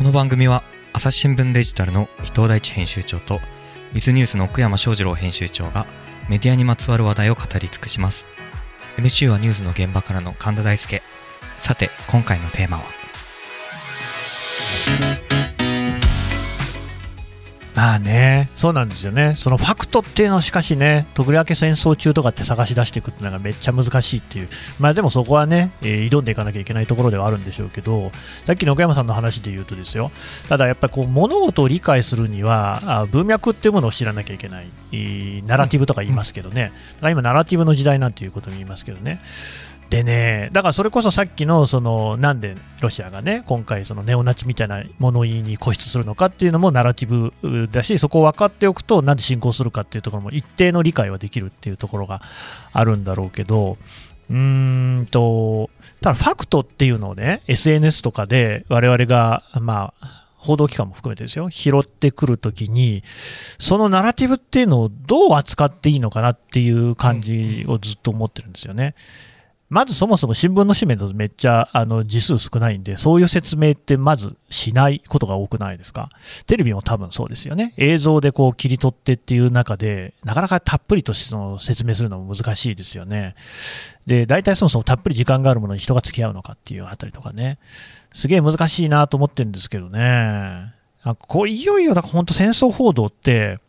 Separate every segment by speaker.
Speaker 1: この番組は朝日新聞デジタルの伊藤大地編集長とウィズニュースの奥山翔二郎編集長がメディアにまつわる話題を語り尽くします。MC はニュースの現場からの神田大輔さて今回のテーマは
Speaker 2: まあね、そうなんですよね、そのファクトっていうのをしかしね、徳明戦争中とかって探し出していくっていうのがめっちゃ難しいっていう、まあでもそこはね、えー、挑んでいかなきゃいけないところではあるんでしょうけど、さっきの岡山さんの話で言うとですよ、ただやっぱりこう物事を理解するには、あ文脈っていうものを知らなきゃいけない、ナラティブとか言いますけどね、だから今、ナラティブの時代なんていうことを言いますけどね。でね、だからそれこそさっきの、その、なんでロシアがね、今回、ネオナチみたいな物言いに固執するのかっていうのもナラティブだし、そこを分かっておくと、なんで侵攻するかっていうところも一定の理解はできるっていうところがあるんだろうけど、うーんと、ただファクトっていうのをね、SNS とかで我々が、まあ、報道機関も含めてですよ、拾ってくるときに、そのナラティブっていうのをどう扱っていいのかなっていう感じをずっと思ってるんですよね。うんまずそもそも新聞の紙面だとめっちゃあの字数少ないんで、そういう説明ってまずしないことが多くないですか？テレビも多分そうですよね。映像でこう切り取ってっていう中で、なかなかたっぷりとその説明するのも難しいですよね。で、大体そもそもたっぷり時間があるものに人が付き合うのかっていうあたりとかね。すげえ難しいなと思ってるんですけどね。なんかこういよいよなんか本当戦争報道って、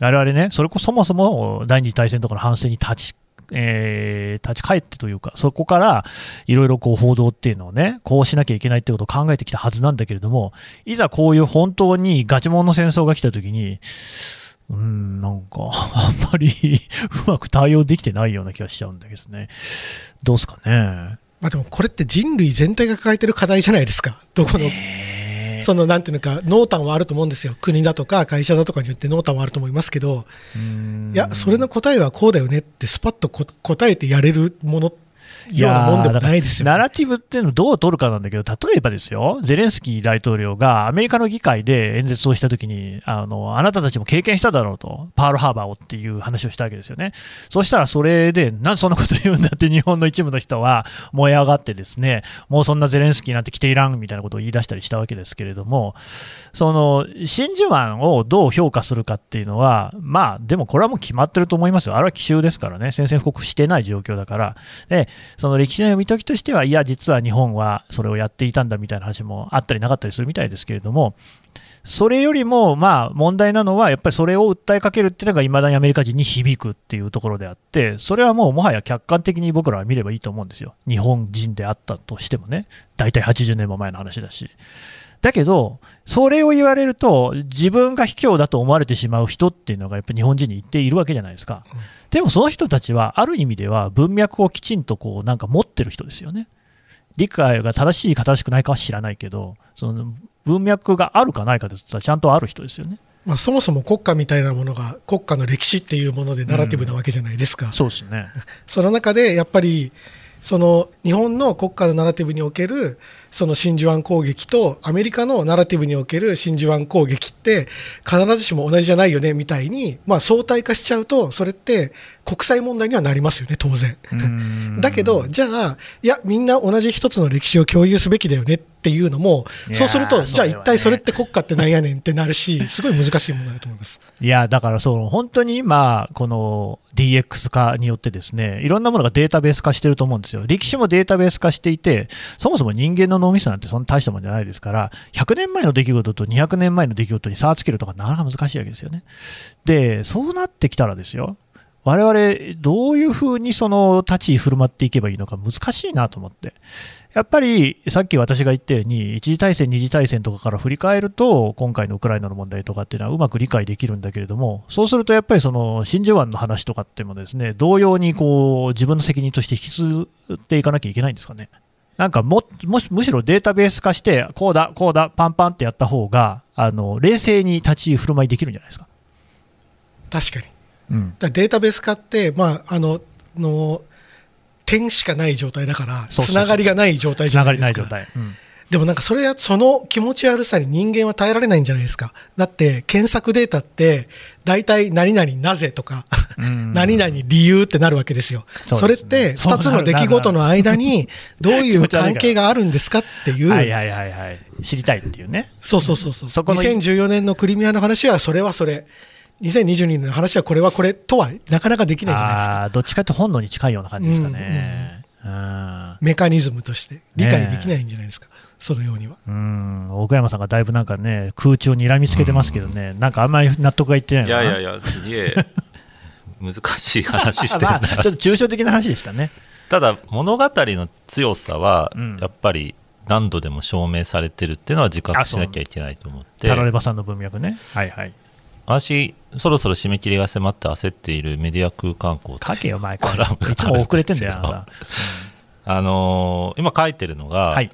Speaker 2: 我々ね、それこそそもそも第二次大戦とかの反省に立ちえー、立ち返ってというか、そこからいろいろこう報道っていうのをね、こうしなきゃいけないってことを考えてきたはずなんだけれども、いざこういう本当にガチモンの戦争が来た時に、うん、なんか、あんまりうまく対応できてないような気がしちゃうんだけどね。どうすかね。
Speaker 3: まあでもこれって人類全体が抱えてる課題じゃないですか。どこの。そのなんていうのか、濃淡はあると思うんですよ、国だとか会社だとかによって濃淡はあると思いますけど、いや、それの答えはこうだよねって、スパッと答えてやれるものって、ようなもんでもないですよ、
Speaker 2: ね、ナラティブっていうのをどう取るかなんだけど、例えばですよ、ゼレンスキー大統領がアメリカの議会で演説をしたときにあの、あなたたちも経験しただろうと、パールハーバーをっていう話をしたわけですよね。そしたらそれで、なんでそんなこと言うんだって日本の一部の人は燃え上がってですね、もうそんなゼレンスキーなんて来ていらんみたいなことを言い出したりしたわけですけれども、その真珠湾をどう評価するかっていうのは、まあ、でもこれはもう決まってると思いますよ。あれは奇襲ですからね、宣戦布告してない状況だから。でその歴史の読み解きとしては、いや、実は日本はそれをやっていたんだみたいな話もあったりなかったりするみたいですけれども、それよりも、まあ、問題なのは、やっぱりそれを訴えかけるっていうのが、いまだにアメリカ人に響くっていうところであって、それはもうもはや客観的に僕らは見ればいいと思うんですよ。日本人であったとしてもね、大体80年も前の話だし。だけど、それを言われると、自分が卑怯だと思われてしまう人っていうのが、やっぱり日本人に言っているわけじゃないですか。でもその人たちは、ある意味では文脈をきちんとこう、なんか持ってる人ですよね。理解が正しいか正しくないかは知らないけど、その文脈があるかないかで言ったら、ちゃんとある人ですよね。
Speaker 3: まあ、そもそも国家みたいなものが国家の歴史っていうものでナラティブなわけじゃないですか。うん、
Speaker 2: そうですね。
Speaker 3: その中でやっぱりその日本の国家のナラティブにおけるその真珠湾攻撃とアメリカのナラティブにおける真珠湾攻撃って必ずしも同じじゃないよねみたいに、まあ、相対化しちゃうとそれって国際問題にはなりますよね当然。だけどじゃあいやみんな同じ一つの歴史を共有すべきだよねっていうのもそうするとじゃあ一体それって国家ってなんやねんってなるし すごい難しい問題だと思います。
Speaker 2: いやだからその本当に今この DX 化によってですねいろんなものがデータベース化してると思うんですよ。歴史もデータベース化していてそもそも人間の脳みそなんてそんな大したもんじゃないですから、100年前の出来事と200年前の出来事に差をつけるとか、なかなか難しいわけですよね。で、そうなってきたらですよ、我々、どういうふうにその立ち居振る舞っていけばいいのか難しいなと思って。やっぱりさっき私が言ったように、一次大戦、二次大戦とかから振り返ると、今回のウクライナの問題とかっていうのはうまく理解できるんだけれども、そうするとやっぱりその真珠湾の話とかってもですね、同様にこう自分の責任として引き継っていかなきゃいけないんですかね。なんかももむしろデータベース化して、こうだ、こうだ、パンパンってやった方が、あの冷静に立ち振る舞いできるんじゃないですか。
Speaker 3: 確かに。うん、だデータベース化って、まあ、あのの点しかない状態だから、つながりがない状態じゃないですか。うん、でもなんかそれや、その気持ち悪さに人間は耐えられないんじゃないですか。だって検索データって、大体何々なぜとか、
Speaker 2: うん
Speaker 3: 何々理由ってなるわけですよ。
Speaker 2: そですね
Speaker 3: そうれって2つの出来事の間にどういう関係があるんですかっていう。
Speaker 2: はいはいはいはい。知りたいっていうね。
Speaker 3: そうそうそうそう。
Speaker 2: そこの
Speaker 3: 2014年のクリミアの話はそれはそれ。2022年の話はこれはこれとはなかなかできないじゃないですか。
Speaker 2: ああー、どっちかって本能に近いような感じですかね。うん
Speaker 3: メカニズムとして理解できないんじゃないですか。そのようには。
Speaker 2: うん、奥山さんがだいぶなんかね、空中に睨みつけてますけどね、なんかあんまり納得がいってない
Speaker 4: い
Speaker 2: のかな
Speaker 4: やいやいや、すげえ 難しい話してるな
Speaker 2: まあ、ちょっと抽象的な話でしたね。
Speaker 4: ただ物語の強さは
Speaker 2: うん
Speaker 4: やっぱり何度でも証明されてるっていうのは自覚しなきゃいけないと思って
Speaker 2: タラレバさんの文脈ね。はいはい。
Speaker 4: 私そろそろ締め切りが迫って焦っているメディア空間校
Speaker 2: 書けよ、前から。いつも遅れてんだよ、あ
Speaker 4: あるん
Speaker 2: なた。
Speaker 4: あのー今書いてるのが、
Speaker 2: はい。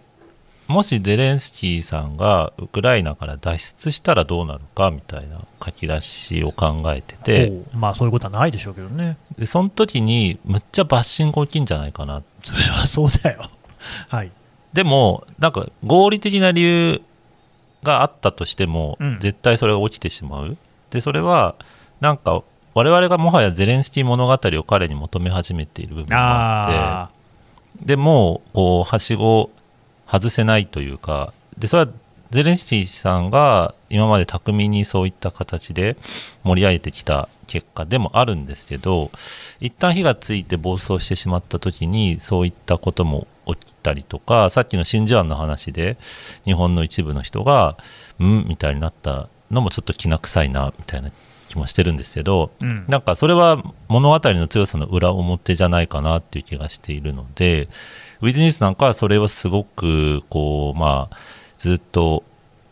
Speaker 4: もしゼレンスキーさんがウクライナから脱出したらどうなるかみたいな書き出しを考えてて
Speaker 2: まあそういうことはないでしょうけどね。
Speaker 4: でその時にむっちゃバッシング起きんじゃないかな
Speaker 2: それはそうだよ。はい。
Speaker 4: でもなんか合理的な理由があったとしても、
Speaker 2: うん
Speaker 4: 絶対それが起きてしまうでそれはなんか我々がもはやゼレンスキー物語を彼に求め始めている部分があって
Speaker 2: あ
Speaker 4: でもうこうはしごを外せないというかでそれはゼレンスキーさんが今まで巧みにそういった形で盛り上げてきた結果でもあるんですけど一旦火がついて暴走してしまった時にそういったことも起きたりとかさっきの真珠湾の話で日本の一部の人が「うん?」みたいになったのもちょっときな臭いなみたいな気もしてるんですけど
Speaker 2: ーうん。
Speaker 4: なんかそれは物語の強さの裏表じゃないかなっていう気がしているので、ウィズニュースなんかはそれをすごくこう、まあ、ずっと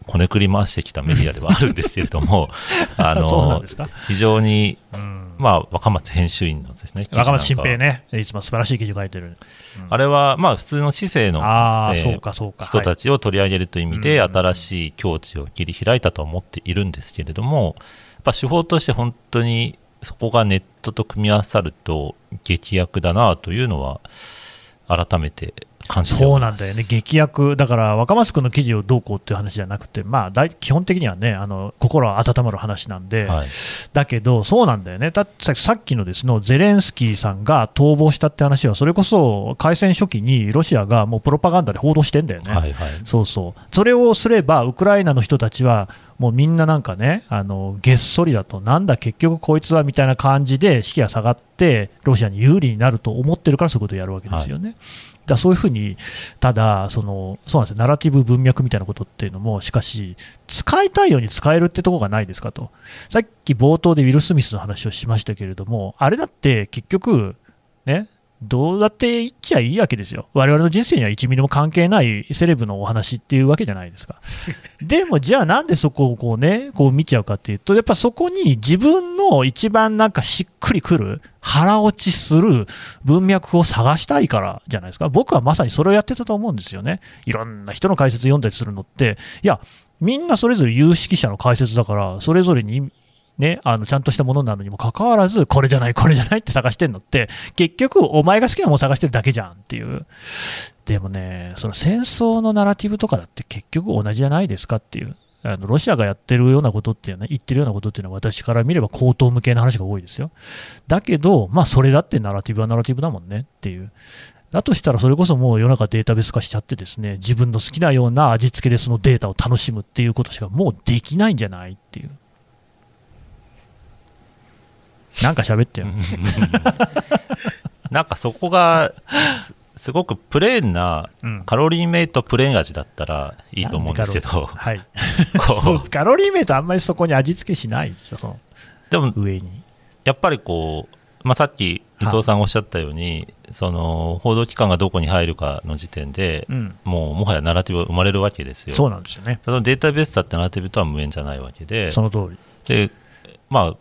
Speaker 4: こねくり回してきたメディアではあるんですけれども、あの。非常に、
Speaker 2: うん。
Speaker 4: まあ、若松編集員のですね、
Speaker 2: 若松新平ね、いつも素晴らしい記事書いてる。
Speaker 4: あれはまあ普通の市政の
Speaker 2: ああ、
Speaker 4: えー
Speaker 2: そうかそうか。
Speaker 4: 人た
Speaker 2: ち。
Speaker 4: ちを取り上げるという意味で
Speaker 2: うん
Speaker 4: 新しい境地を切り開いたと思っているんですけれどもやっぱ手法として本当にそこがネットと組み合わさると劇薬だなというのは改めて感じて
Speaker 2: そうなんだよね、劇薬、だから若松君の記事をどうこうっていう話じゃなくて、まあ、大基本的にはね、あの心は温まる話なんで、
Speaker 4: はい、
Speaker 2: だけど、そうなんだよね、だってささっきのですねゼレンスキーさんが逃亡したって話は、それこそ開戦初期にロシアがもうプロパガンダで報道してんだよね。
Speaker 4: はいはい。
Speaker 2: そうそう。それをすれば、ウクライナの人たちは、もうみんななんかね、あのげっそりだと、なんだ、結局こいつはみたいな感じで士気が下がって、ロシアに有利になると思ってるから、そういうことをやるわけですよね。だかだそういうふうに、ただその、そうなんですよ、ナラティブ文脈みたいなことっていうのも、しかし、使いたいように使えるってとこがないですかと、さっき冒頭でウィル・スミスの話をしましたけれども、あれだって結局、ね、どうだって言っちゃいいわけですよ。我々の人生には1ミリも関係ないセレブのお話っていうわけじゃないですか。でもじゃあなんでそこをこうね、こう見ちゃうかっていうと、やっぱそこに自分の一番なんかしっくりくる、腹落ちする文脈を探したいからじゃないですか。僕はまさにそれをやってたと思うんですよね。いろんな人の解説読んだりするのって、いや、みんなそれぞれ有識者の解説だから、それぞれにね、あのちゃんとしたものなのにもかかわらず、これじゃない、これじゃないって探してんのって、結局、お前が好きなものを探してるだけじゃんっていう。でもね、その戦争のナラティブとかだって結局同じじゃないですかっていう。あのロシアがやってるようなことっていうね、言ってるようなことっていうのは私から見れば口頭向けな話が多いですよ。だけど、まあそれだってナラティブはナラティブだもんねっていう。だとしたらそれこそもう世の中データベース化しちゃってですね、自分の好きなような味付けでそのデータを楽しむっていうことしかもうできないんじゃないっていう。なんか喋ってよ。
Speaker 4: なんかそこがすすごくプレーンな
Speaker 2: うん
Speaker 4: カロリーメイトプレーン味だったらいいと思うんですけど
Speaker 2: はい。カロリーメイトあんまりそこに味付けしないでしょ、その
Speaker 4: でも
Speaker 2: 上に。
Speaker 4: やっぱりこう、まあ、さっき伊藤さんがおっしゃったように、その報道機関がどこに入るかの時点で、
Speaker 2: うん。
Speaker 4: もうもはやナラティブが生まれるわけですよ。
Speaker 2: そうなんですよね。
Speaker 4: そのデータベースだってナラティブとは無縁じゃないわけで、
Speaker 2: その通り。
Speaker 4: でまあ、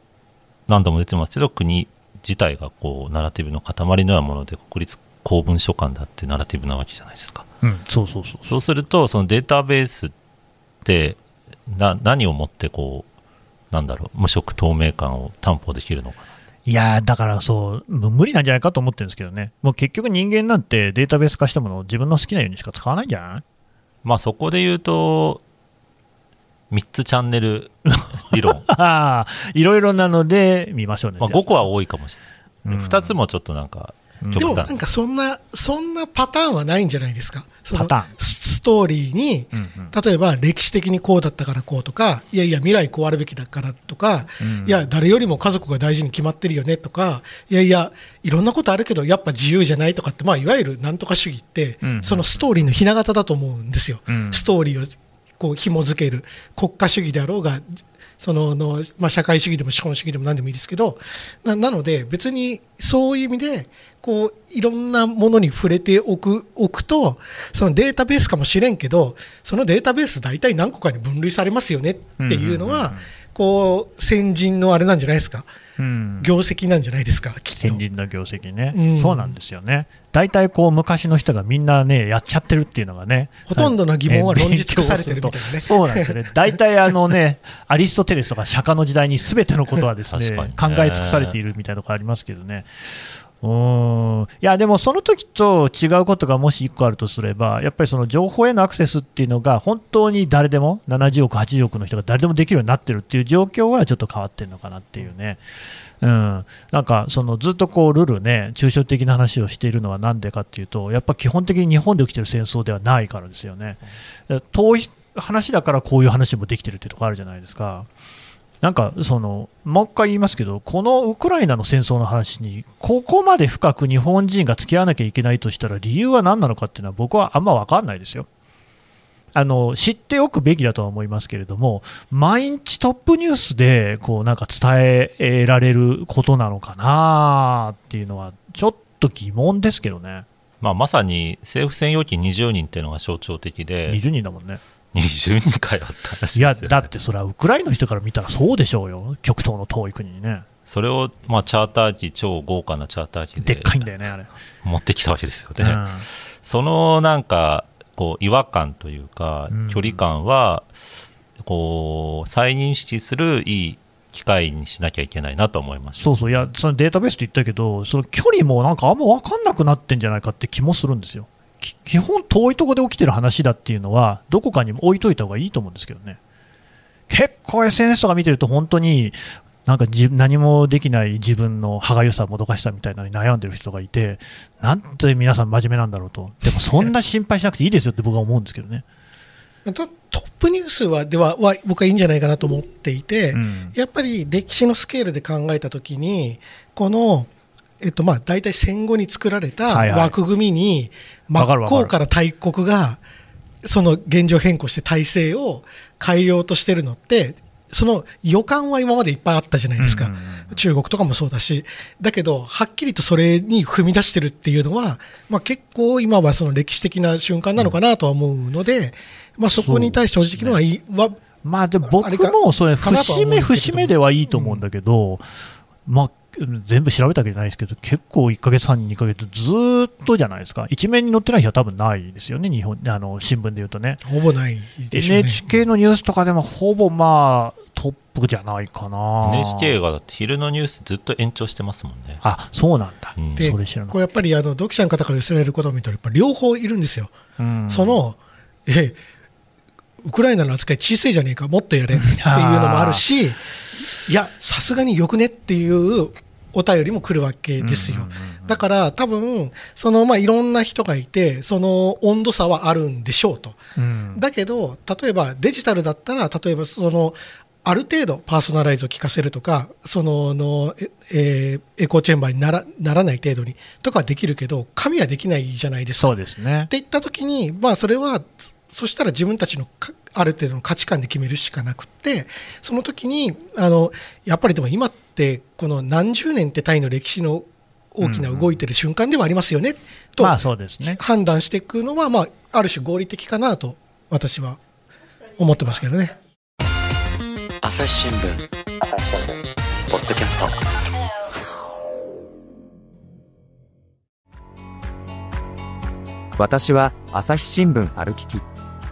Speaker 4: 何度も出てますけど、国自体がこうナラティブの塊のようなもので、国立公文書館だってナラティブなわけじゃないですか。
Speaker 2: うん、そうそうそう。
Speaker 4: そうすると、そのデータベースってな何をもってこう、なんだろう、無色透明感を担保できるのかな。
Speaker 2: いやーだからそう無理なんじゃないかと思ってるんですけどね、もう結局人間なんてデータベース化したものを自分の好きなようにしか使わないんじゃない？
Speaker 4: まあそこで言うと3つチャンネル理論、
Speaker 2: ああ、いろいろなので見ましょうね。
Speaker 4: まあ、5個は多いかもしれない、
Speaker 2: うん。
Speaker 4: 2つもちょっとなんか
Speaker 2: うん。
Speaker 3: でもなんかそんなそんなパターンはないんじゃないですか？その
Speaker 2: パターン。
Speaker 3: スストーリーに
Speaker 2: うんうん。
Speaker 3: 例えば歴史的にこうだったからこうとかいやいや未来こうあるべきだからとか、
Speaker 2: うん。
Speaker 3: いや誰よりも家族が大事に決まってるよねとかいやいやいろんなことあるけどやっぱ自由じゃないとかって、まあ、いわゆるなんとか主義って、
Speaker 2: うん。
Speaker 3: そのストーリーのひな形だと思うんですよ、
Speaker 2: うん。
Speaker 3: ストーリーをこう紐付ける国家主義であろうがそのの、まあ、社会主義でも資本主義でも何でもいいですけどなので別にそういう意味でこういろんなものに触れておくおくとそのデータベースかもしれんけどそのデータベース大体何個かに分類されますよねっていうのは
Speaker 2: うんうんうん
Speaker 3: こう先人のあれなんじゃないですか
Speaker 2: うん
Speaker 3: 業績なんじゃないですかきっと
Speaker 2: 先。人の業績ね、
Speaker 3: うん
Speaker 2: そうなんですよね。大体こう昔の人がみんなね、やっちゃってるっていうのがね、
Speaker 3: ほとんどの疑問は
Speaker 2: えー
Speaker 3: 論じ尽くされてるみたいなね
Speaker 2: そうなんですよね。大体あのね、アリストテレスとか釈迦の時代にすべてのことはですね、
Speaker 4: ね
Speaker 2: 考え尽くされているみたいなところありますけどね。うーんいやでもその時と違うことがもし1個あるとすれば、やっぱりその情報へのアクセスっていうのが、本当に誰でも、70億、80億の人が誰でもできるようになってるっていう状況はちょっと変わってるのかなっていうね。うん、うんなんかそのずっとこうルルね、抽象的な話をしているのはなんでかっていうと、やっぱ基本的に日本で起きてる戦争ではないからですよね。遠い話だからこういう話もできてるっていうところあるじゃないですか。なんかそのもう一回言いますけど、このウクライナの戦争の話に、ここまで深く日本人が付き合わなきゃいけないとしたら、理由は何なのかっていうのは、僕はあんま分かんないですよ。あの知っておくべきだとは思いますけれども、毎日トップニュースでこうなんか伝えられることなのかなっていうのは、ちょっと疑問ですけどね、
Speaker 4: まあ、まさに政府専用機20人っていうのが象徴的で
Speaker 2: 20人だもんね。
Speaker 4: 20人かよって話
Speaker 2: いや、
Speaker 4: ですよ、ね、
Speaker 2: だってそれはウクライナの人から見たらそうでしょうよ、極東の遠い国にね。
Speaker 4: それを、まあ、チャーター機超豪華なチャーター機で
Speaker 2: でっかいんだよね、あれ。
Speaker 4: 持ってきたわけですよね、
Speaker 2: うん
Speaker 4: そのなんかこう違和感というか
Speaker 2: うん
Speaker 4: 距離感はこう再認識するいい機会にしなきゃいけないなと思いました
Speaker 2: そうそう、いや、そのデータベースって言ったけど、その距離もなんかあんま分かんなくなってんじゃないかって気もするんですよ。き基本、遠いところで起きてる話だっていうのは、どこかに置いといた方がいいと思うんですけどね。結構 SNS とか見てると、本当になんかじ何もできない自分の歯がゆさ、もどかしさみたいなのに悩んでる人がいて、なんて皆さん真面目なんだろうと、でもそんな心配しなくていいですよって僕は思うんですけどね。
Speaker 3: トトップニュースはではは僕はいいんじゃないかなと思っていて、
Speaker 2: うん。
Speaker 3: やっぱり歴史のスケールで考えたときに、この、えっと、まあ大体戦後に作られた枠組みに、真っ向から大国が、その現状変更して体制を変えようとしてるのって、その予感は今までいっぱいあったじゃないですか、
Speaker 2: うんうんうん
Speaker 3: 中国とかもそうだし、だけど、はっきりとそれに踏み出してるっていうのは、まあ、結構今はその歴史的な瞬間なのかなとは思うので、まあ、そこに対して正直のはいいは
Speaker 2: まあでも僕もそれ節目節目ではいいと思うんだけど、まあ全部調べたわけじゃないですけど結構1ヶ月半2ヶ月ずーっとじゃないですか。一面に載ってない日は多分ないですよね日本あの新聞で言うとね。
Speaker 3: ほぼないでしょうね。
Speaker 2: NHK のニュースとかでもほぼまあトップじゃないかな。
Speaker 4: NHK がだって昼のニュースずっと延長してますもんね、
Speaker 2: あそうなんだ、
Speaker 4: うん。
Speaker 3: で
Speaker 2: それ知らな
Speaker 3: これやっぱりあの読者の方から寄せられることを見ると、やっぱり両方いるんですよ。
Speaker 2: うん。
Speaker 3: そのえウクライナの扱い小さいじゃねえか、もっとやれっていうのもあるし、いや、さすがによくねっていうお便りも来るわけですよ。だから多分そのまあいろんな人がいて、その温度差はあるんでしょうと。
Speaker 2: うん
Speaker 3: だけど、例えばデジタルだったら、例えばその、ある程度パーソナライズを聞かせるとか、そののええーエコーチェンバーにならならない程度にとかはできるけど、紙はできないじゃないですか。
Speaker 2: そうですね
Speaker 3: って言ったときに、まあ、それは、そしたら自分たちのかある程度の価値観で決めるしかなくって、その時にあのやっぱりでも今って、この何十年って単位の歴史の大きな動いてる瞬間ではありますよね、と
Speaker 2: まあそうですね。
Speaker 3: 判断していくのは、まあ、ある種合理的かなと、私は思ってますけどね。
Speaker 5: 朝日新聞。ポッドキャスト。
Speaker 6: 私は朝日新聞歩きき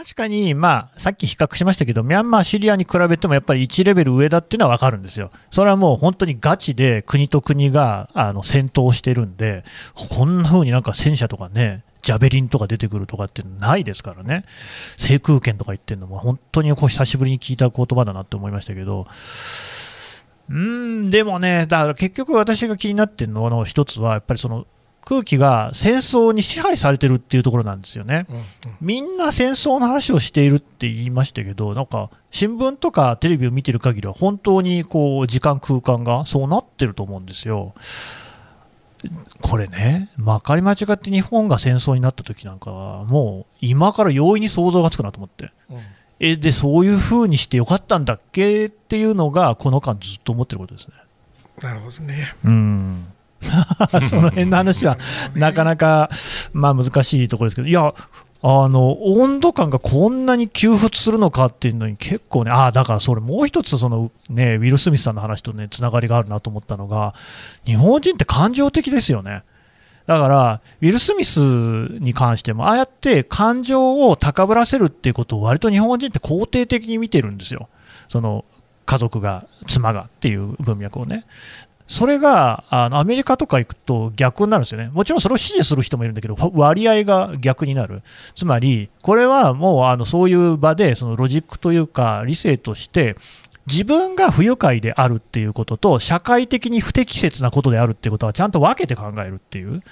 Speaker 2: 確かに、まあ、さっき比較しましたけど、ミャンマー、シリアに比べてもやっぱり1レベル上だっていうのは分かるんですよ。それはもう本当にガチで国と国があの戦闘してるんで、こんな風になんか戦車とかね、ジャベリンとか出てくるとかってないですからね、制空権とか言ってるのも本当にこう久しぶりに聞いた言葉だなって思いましたけど、うん、でもね、だから結局私が気になってるのの一つは、やっぱりその空気が戦争に支配されてるっていうところなんですよね。
Speaker 3: うんうん
Speaker 2: みんな戦争の話をしているって言いましたけど、なんか新聞とかテレビを見てる限りは、本当にこう時間、空間がそうなってると思うんですよ。これね、まかり間違って日本が戦争になった時なんかは、もう今から容易に想像がつくなと思って、
Speaker 3: うん
Speaker 2: えでそういう風にしてよかったんだっけっていうのが、この間ずっと思ってることですね。
Speaker 3: なるほどね。
Speaker 2: うん その辺の話はなかなか、まあ、難しいところですけど、いや、あの温度感がこんなに急沸するのかっていうのに結構ね、ああ、だからそれ、もう一つその、ね、ウィル・スミスさんの話とね、つながりがあるなと思ったのが、日本人って感情的ですよね。だから、ウィル・スミスに関しても、ああやって感情を高ぶらせるっていうことを、割と日本人って肯定的に見てるんですよ。その家族が、妻がっていう文脈をね。それがあのアメリカとか行くと逆になるんですよね、もちろんそれを支持する人もいるんだけど、割合が逆になる、つまり、これはもうあのそういう場で、そのロジックというか、理性として、自分が不愉快であるっていうことと、社会的に不適切なことであるっていうことは、ちゃんと分けて考えるっていう、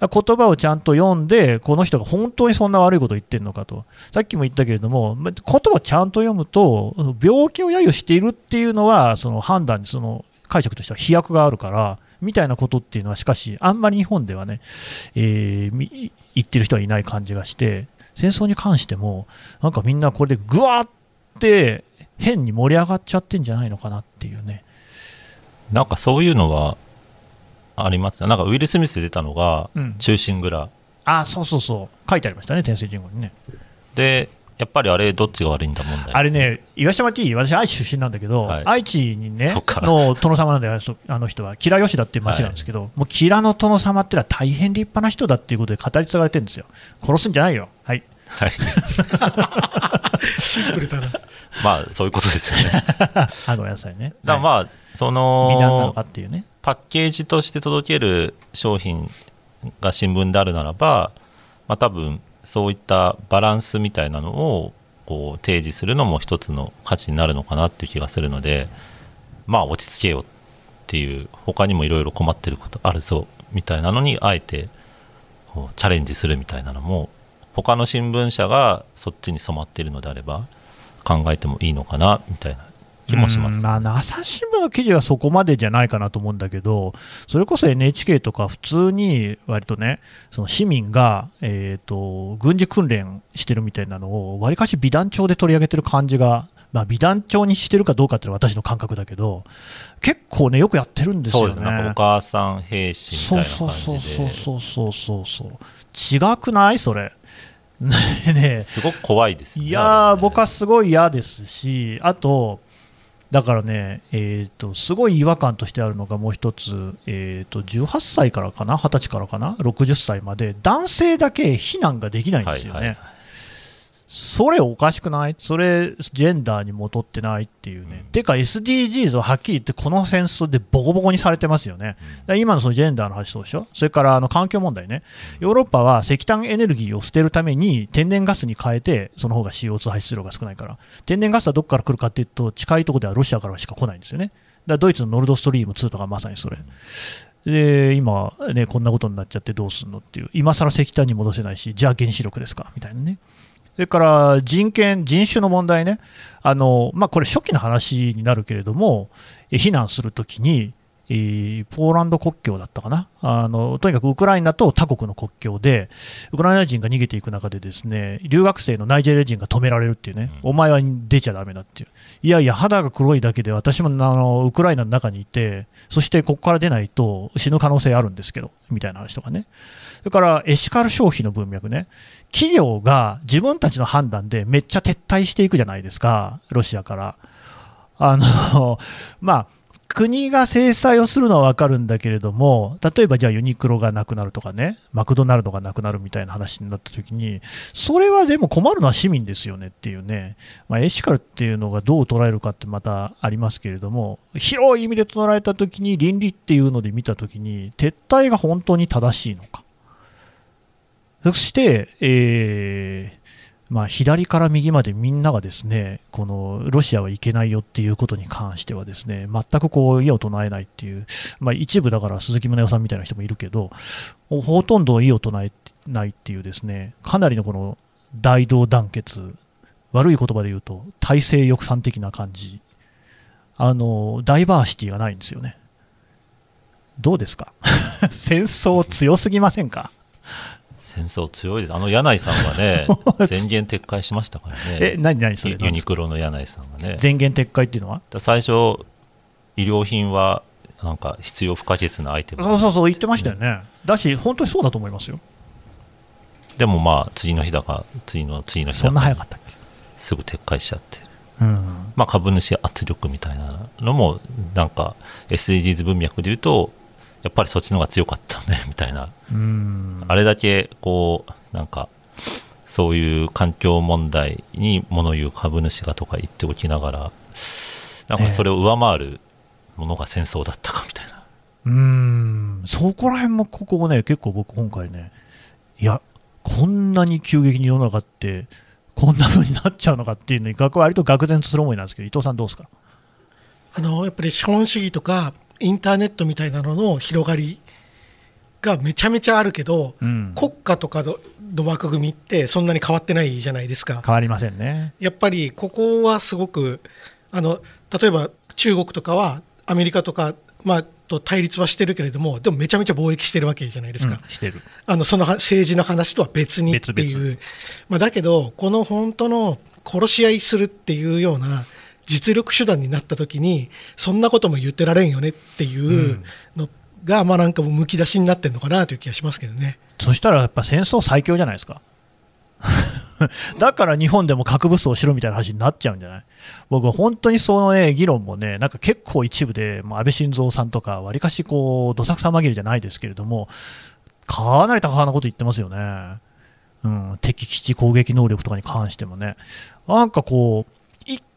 Speaker 2: 言葉をちゃんと読んで、この人が本当にそんな悪いことを言ってるのかと、さっきも言ったけれども、言葉をちゃんと読むと、病気を揶揄しているっていうのは、その判断その解釈としては飛躍があるから、みたいなことっていうのは、しかし、あんまり日本ではね、えーみ言ってる人はいない感じがして、戦争に関しても、なんかみんなこれでぐわーって変に盛り上がっちゃってんじゃないのかなっていうね。
Speaker 4: なんかそういうのはありますね。なんかウィル・スミスで出たのが
Speaker 2: うん、
Speaker 4: 忠臣蔵。
Speaker 2: あ、そうそうそう、書いてありましたね、天聖人語にね。
Speaker 4: で、やっぱりあれ、どっちが悪いんだ問題。
Speaker 2: あれね、言わしてもらっていい私、愛知出身なんだけど、
Speaker 4: はい
Speaker 2: 愛知にねの殿様なんだよ、そあの人は、吉良吉田っていう町なんですけど、もう吉良の殿様ってのは大変立派な人だっていうことで語り継がれてるんですよ。殺すんじゃないよ。はい。
Speaker 4: はい。
Speaker 3: シンプルだな。
Speaker 4: まあ、そういうことですよね。
Speaker 2: あ、ごめんなさいね。
Speaker 4: らまあ、そ
Speaker 2: の。
Speaker 4: パッケージとして届ける商品が新聞であるならば、まあ、多分そういったバランスみたいなのをこう提示するのも一つの価値になるのかなっていう気がするのでまあ落ち着けよっていう他にもいろいろ困ってることあるぞみたいなのにあえてこうチャレンジするみたいなのも他の新聞社がそっちに染まってるのであれば考えてもいいのかなみたいな気もします
Speaker 2: あ、朝日新聞の記事はそこまでじゃないかなと思うんだけど、それこそ NHK とか、普通に割とね、その市民が、えー、と軍事訓練してるみたいなのを、わりかし美談調で取り上げてる感じが、まあ、美談調にしてるかどうかっていうのは私の感覚だけど、結構ね、よくやってるんですよね。
Speaker 4: そうですね。なんかお母さん兵士みたいな
Speaker 2: そう
Speaker 4: 感じで。
Speaker 2: そうそうそうそうそうそう違くない？それ ね
Speaker 4: すごく怖いですよね。
Speaker 2: いや
Speaker 4: ね
Speaker 2: 僕はすごい嫌ですし、あと、だからね、えー、とすごい違和感としてあるのがもう一つ、えー、と18歳からかな、20歳からかな、60歳まで、男性だけ避難ができないんですよね。
Speaker 4: はいはい。
Speaker 2: それおかしくない？それ、ジェンダーに戻ってないっていうね。
Speaker 4: うん
Speaker 2: てか SDGs ははっきり言ってこの戦争でボコボコにされてますよね。だから今のそのジェンダーの話そうでしょ？それからあの環境問題ね。ヨーロッパは石炭エネルギーを捨てるために天然ガスに変えて、その方が CO2 排出量が少ないから。天然ガスはどこから来るかっていうと、近いところではロシアからしか来ないんですよね。だからドイツのノルドストリーム2とかまさにそれ。で、今、ね、こんなことになっちゃってどうすんのっていう。今更石炭に戻せないし、じゃあ原子力ですか？みたいなね。それから人権、人種の問題ね、あのまあ、これ、初期の話になるけれども、え避難するときに、えーポーランド国境だったかな？あの、とにかくウクライナと他国の国境で、ウクライナ人が逃げていく中で、ですね留学生のナイジェリア人が止められるっていうね、お前は出ちゃだめだっていう、いやいや、肌が黒いだけで、私もあのウクライナの中にいて、そしてここから出ないと死ぬ可能性あるんですけど、みたいな話とかね。それからエシカル消費の文脈ね、企業が自分たちの判断でめっちゃ撤退していくじゃないですか、ロシアから。あの まあ、国が制裁をするのは分かるんだけれども、例えばじゃあユニクロがなくなるとかね、マクドナルドがなくなるみたいな話になったときに、それはでも困るのは市民ですよねっていうね、まあ、エシカルっていうのがどう捉えるかってまたありますけれども、広い意味で捉えたときに、倫理っていうので見たときに、撤退が本当に正しいのか。そして、えーまあ、左から右までみんながですねこのロシアはいけないよっていうことに関してはですね全くこう異を唱えないっていう、まあ、一部だから鈴木宗男さんみたいな人もいるけどほとんど異を唱えないっていうですねかなりのこの大同団結悪い言葉で言うと体制抑散的な感じ。あのダイバーシティがないんですよね。どうですか？戦争強すぎませんか？
Speaker 4: 戦争強いです。あの柳井さんはね、宣言撤回しましたからね。
Speaker 2: え何何それ？
Speaker 4: ユユニクロの柳井さんがね。
Speaker 2: 全言撤回っていうのは？
Speaker 4: だ最初、医療品はなんか必要不可欠なアイテム
Speaker 2: そうそうそう言ってましたよね、だし本当にそうだと思いますよ。
Speaker 4: でもまあ次の日だか次の次の日
Speaker 2: そん
Speaker 4: だか
Speaker 2: な早かったっけ？
Speaker 4: すぐ撤回しちゃって、
Speaker 2: うん。
Speaker 4: まあ、株主圧力みたいなのもなんか SDGs 文脈で言うとやっぱりそっちの方が強かったね みたいな。
Speaker 2: うん。
Speaker 4: あれだけこうなんかそういう環境問題に物言う株主がとか言っておきながらなんかそれを上回るものが戦争だったかみたいな、
Speaker 2: うーん。そこら辺もここもね結構僕今回ねいやこんなに急激に世の中ってこんな風になっちゃうのかっていうのに学割と愕然とする思いなんですけど伊藤さんどうですか？
Speaker 3: あのやっぱり資本主義とかインターネットみたいなのの広がりがめちゃめちゃあるけど、
Speaker 2: うん。
Speaker 3: 国家とかのの枠組みってそんなに変わってないじゃないですか。
Speaker 2: 変わりませんね。
Speaker 3: やっぱりここはすごくあの例えば中国とかはアメリカとか、まあ、と対立はしてるけれどもでもめちゃめちゃ貿易してるわけじゃないですか、
Speaker 2: うんしてる。
Speaker 3: あのそのは政治の話とは別にっていう。
Speaker 2: 別
Speaker 3: まあ、だけどこの本当の殺し合いするっていうような実力手段になった時にそんなことも言ってられんよねっていうのが、まあなんかもうむき出しになってるのかなという気がしますけどね。
Speaker 2: そしたらやっぱ戦争最強じゃないですか。だから日本でも核武装しろみたいな話になっちゃうんじゃない？僕は本当にそのね議論もねなんか結構一部でもう安倍晋三さんとかわりかしこうどさくさ紛れじゃないですけれどもかなり高派なこと言ってますよね、うん、敵基地攻撃能力とかに関してもね。なんかこう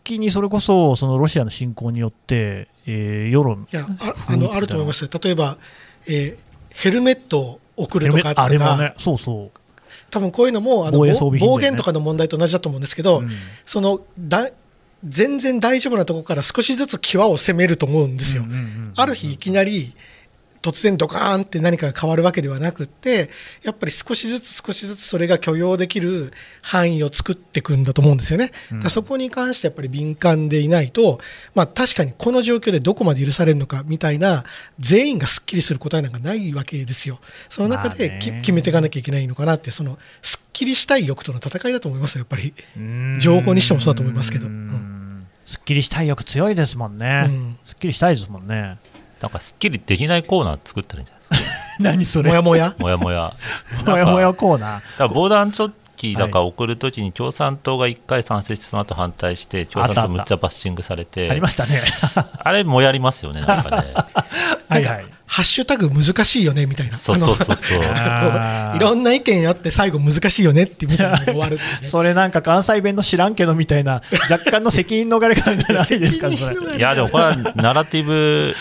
Speaker 2: 一気にそれこそそのロシアの侵攻によって、えー世論
Speaker 3: いやああのあると思います。よ例えば、えーヘルメットを送るとかあ
Speaker 2: れもねそうそう。
Speaker 3: 多分こういうのもあの
Speaker 2: ね。
Speaker 3: 暴言とかの問題と同じだと思うんですけど、
Speaker 2: うん。
Speaker 3: そのだ全然大丈夫なところから少しずつ際を攻めると思うんですよ。
Speaker 2: うんうんうんうん。
Speaker 3: ある日いきなり突然ドカーンって何かが変わるわけではなくってやっぱり少しずつ少しずつそれが許容できる範囲を作っていくんだと思うんですよね。だからそこに関してやっぱり敏感でいないと、まあ、確かにこの状況でどこまで許されるのかみたいな全員がすっきりする答えなんかないわけですよ。その中で決めていかなきゃいけないのかなってそのすっきりしたい欲との戦いだと思いますよやっぱり。
Speaker 2: うん。
Speaker 3: 情報にしてもそうだと思いますけど。
Speaker 2: う
Speaker 3: うん。
Speaker 2: んすっきりしたい欲強いですもんね、
Speaker 3: うん。
Speaker 2: すっきりしたいですもんね
Speaker 4: なんかすっきりできないコーナー作ったらいいんじゃないですか？
Speaker 2: 何そ
Speaker 3: もやもや？
Speaker 4: もやもや。
Speaker 2: もやもやコーナー。
Speaker 4: だから防弾チョッキだから送るときに共産党が1回賛成してその後反対して共産党むっちゃバッシングされて
Speaker 2: ありましたね。
Speaker 4: あれもやりますよねなんかね。
Speaker 2: はいはい。
Speaker 3: ハッシュタグ難しいよねみたいな。
Speaker 4: そうそうそうそう。
Speaker 3: いろんな意見あって最後難しいよねってみたいな終わるね。
Speaker 2: それなんか関西弁の知らんけどみたいな若干の責任逃れ感がないですか
Speaker 4: いやでもこれはナラティブ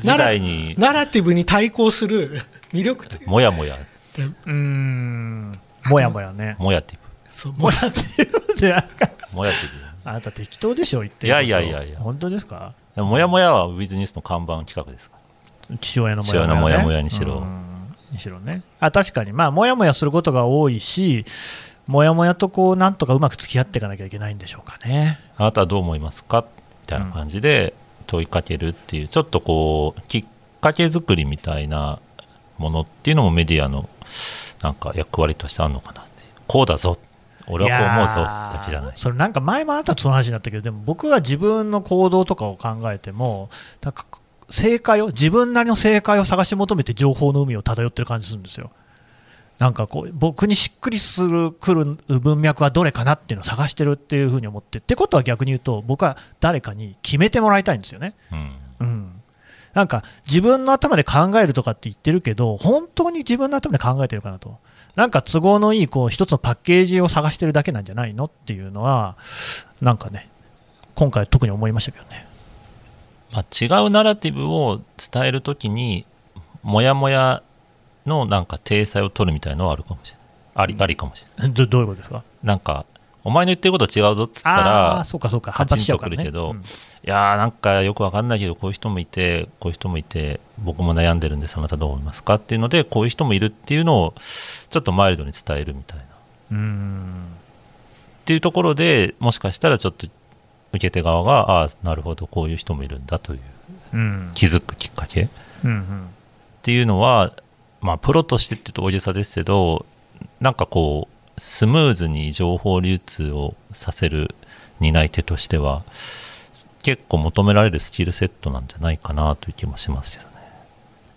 Speaker 4: 時代に。
Speaker 3: ナラティブに対抗する 魅力的
Speaker 4: もやもや。
Speaker 3: って
Speaker 2: うーん。もやもやね。
Speaker 4: もやティ
Speaker 3: そう
Speaker 2: もやってるって
Speaker 4: もやティブ
Speaker 2: あなた適当でしょ言って
Speaker 4: いやいやいやいや。
Speaker 2: 本当ですか？
Speaker 4: でももやもやはウィズニュースの看板企画ですか
Speaker 2: 父親のもやもや、ね、
Speaker 4: 父親のもやもやにしろ。
Speaker 2: うん。にしろね。あ確かに。まあもやもやすることが多いしもやもやとこうなんとかうまく付き合っていかなきゃいけないんでしょうかね。
Speaker 4: あなたはどう思いますか？みたいな感じで問いかけるっていうちょっとこうきっかけ作りみたいなものっていうのもメディアのなんか役割としてあるのかなってこうだぞ俺はこう思うぞだけじゃない？
Speaker 2: それなんか前もあなたとその話になったけどでも僕が自分の行動とかを考えてもなんか正解を自分なりの正解を探し求めて情報の海を漂ってる感じするんですよ。なんかこう僕にしっくりするくる文脈はどれかなっていうのを探してるっていうふうに思ってってことは逆に言うと僕は誰かに決めてもらいたいんですよね。
Speaker 4: うん
Speaker 2: うん、なんか自分の頭で考えるとかって言ってるけど本当に自分の頭で考えてるかなとなんか都合のいいこう一つのパッケージを探してるだけなんじゃないのっていうのはなんかね今回特に思いましたけどね。
Speaker 4: まあ、違うナラティブを伝えるときにモヤモヤのなんか体裁を取るみたいのはあるかもしれない。ありありかもしれない。
Speaker 2: どどういうことですか？
Speaker 4: なんかお前の言ってること違うぞっつった
Speaker 2: あ
Speaker 4: ら
Speaker 2: そうかそうか。
Speaker 4: カチンと。くるけど、
Speaker 2: うん。
Speaker 4: いやーなんかよくわかんないけどこういう人もいてこういう人もいて僕も悩んでるんですあなたどう思いますか？っていうのでこういう人もいるっていうのをちょっとマイルドに伝えるみたいな。っ
Speaker 2: うん
Speaker 4: ていうところでもしかしたらちょっと受け手側がああなるほどこういう人もいるんだという
Speaker 2: うん。
Speaker 4: 気づくきっかけ。
Speaker 2: うんうん。
Speaker 4: っていうのは、まあ、プロとしてって言うと大げさですけどなんかこうスムーズに情報流通をさせる担い手としては結構求められるスキルセットなんじゃないかなという気もしますけどね。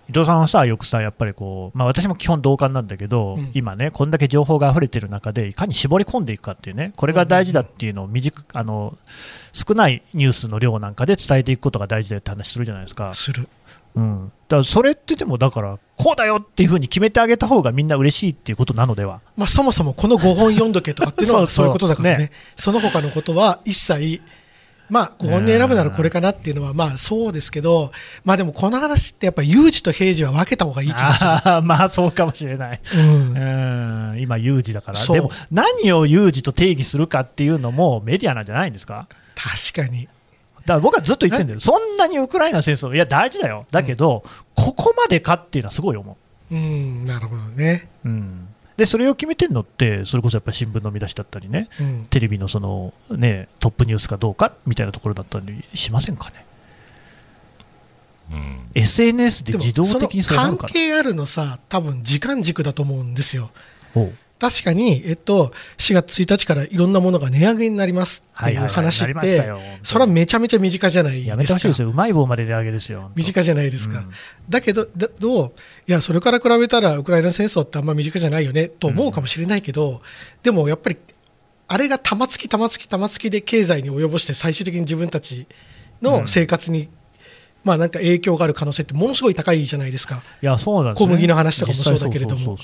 Speaker 2: 伊藤さんはさ、よくさ、やっぱりこう、まあ、私も基本同感なんだけど、
Speaker 3: うん
Speaker 2: 今ね、こんだけ情報が溢れてる中で、いかに絞り込んでいくかっていうね、これが大事だっていうのを短く、あの少ないニュースの量なんかで伝えていくことが大事だよって話するじゃないですか。
Speaker 3: する。
Speaker 2: うん、だからそれってでも、だから、こうだよっていうふうに決めてあげた方がみんな嬉しいっていうことなのでは。
Speaker 3: まあ、そもそもこの5本読んどけとかっていうのは
Speaker 2: そう
Speaker 3: いうことだからね。
Speaker 2: ね。
Speaker 3: その他のことは一切、まあ、5本で選ぶならこれかなっていうのは、まあそうですけど、まあでもこの話ってやっぱ有事と平時は分けた方がいい気がする。
Speaker 2: まあそうかもしれない。
Speaker 3: うん。
Speaker 2: うん。今、有事だから、でも何を有事と定義するかっていうのもメディアなんじゃないんですか？
Speaker 3: 確かに。
Speaker 2: だから僕はずっと言ってるんだよ、そんなにウクライナ戦争、いや、大事だよ、だけど、ここまでかっていうのはすごい思
Speaker 3: うん、なるほどね。
Speaker 2: う、うん、でそれを決めてるのって、それこそやっぱり新聞の見出しだったりね、
Speaker 3: うん。
Speaker 2: テレビのその、ね、トップニュースかどうかみたいなところだったりしませんかね、
Speaker 4: うん、
Speaker 2: SNS で自動的にそれなるから。
Speaker 3: 係あるのさ、多分時間軸だと思うんですよ。確かに、えっと、4月1日からいろんなものが値上げになりますっていう話って
Speaker 2: よ、
Speaker 3: それはめちゃめちゃ身近じゃないですか。
Speaker 2: やめてほしいですよ、うまい棒まで値上げですよ。
Speaker 3: 身近じゃないですか。
Speaker 2: うん
Speaker 3: だけど、だどう？いや、それから比べたらウクライナ戦争ってあんま身近じゃないよねと思うかもしれないけど、でもやっぱり、あれが玉突き玉突き玉突きで経済に及ぼして最終的に自分たちの生活に、まあなんか影響がある可能性ってものすごい高いじゃないですか。
Speaker 2: いや、そうなんですよね。
Speaker 3: 小麦の話とかもそうだけれども。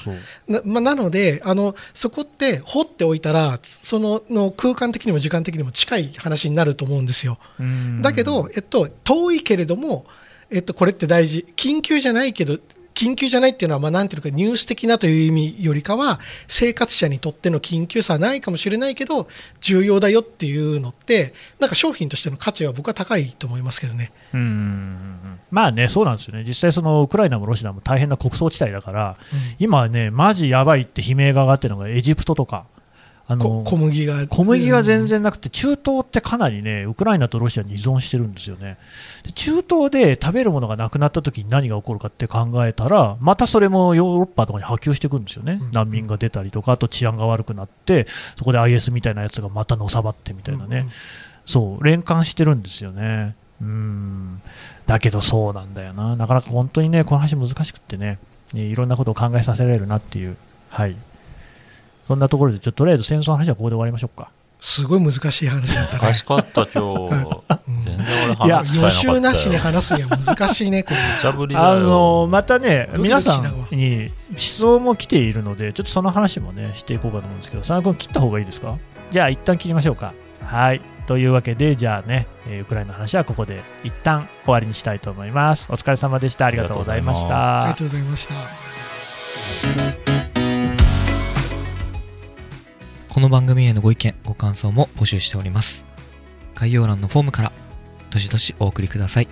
Speaker 3: な,、まあ、なのであの、そこって放っておいたら、そのの空間的にも時間的にも近い話になると思うんですよ。
Speaker 2: うん。
Speaker 3: だけど、えっと、遠いけれども、えっと、これって大事、緊急じゃないけど、緊急じゃないっていうのは、まあ、なんていうのか、ニュース的なという意味よりかは、生活者にとっての緊急さはないかもしれないけど、重要だよっていうのって、なんか商品としての価値は僕は高いと思いますけどね。
Speaker 2: うん。まあね、そうなんですよね、実際、そのウクライナもロシアも大変な国葬地帯だから、今はね、マジやばいって悲鳴が上がってるのがエジプトとか、あ
Speaker 3: こ
Speaker 2: の
Speaker 3: 小麦が。
Speaker 2: 小麦が全然なくて、中東ってかなりね、ウクライナとロシアに依存してるんですよね。で中東で食べるものがなくなった時に何が起こるかって考えたら、またそれもヨーロッパとかに波及していくんですよね、
Speaker 3: うん
Speaker 2: 難民が出たりとか、あと治安が悪くなって、そこで IS みたいなやつがまたのさばってみたいなね。
Speaker 3: うんうん
Speaker 2: そう、連関してるんですよね。うん。だけどそうなんだよな。なかなか本当にね、この話難しくってね、ねいろんなことを考えさせられるなっていう。はい。そんなところで、ちょっととりあえず戦争の話はここで終わりましょうか。
Speaker 3: すごい難しい話なんですよね
Speaker 4: 難しかった今日
Speaker 3: うん
Speaker 4: 全然俺話す機会なか
Speaker 3: 予
Speaker 4: った
Speaker 3: 習なしに
Speaker 4: よ
Speaker 3: 話すには難しいね、こ れ。
Speaker 4: 無茶ぶりだよ
Speaker 2: あのまたね、皆さんに質問も来ているので、ちょっとその話もね、していこうかと思うんですけど、佐野君、切った方がいいですか？じゃあ、一旦切りましょうか。はい。というわけで、じゃあね、えーウクライナの話はここで一旦終わりにしたいと思います。お疲れ様でした。ありがとうございまし
Speaker 4: ありがとうございま
Speaker 3: あり
Speaker 2: た
Speaker 3: が。とうございました。
Speaker 1: この番組へのご意見、ご感想も募集しております。概要欄のフォームから、どしどしお送りください。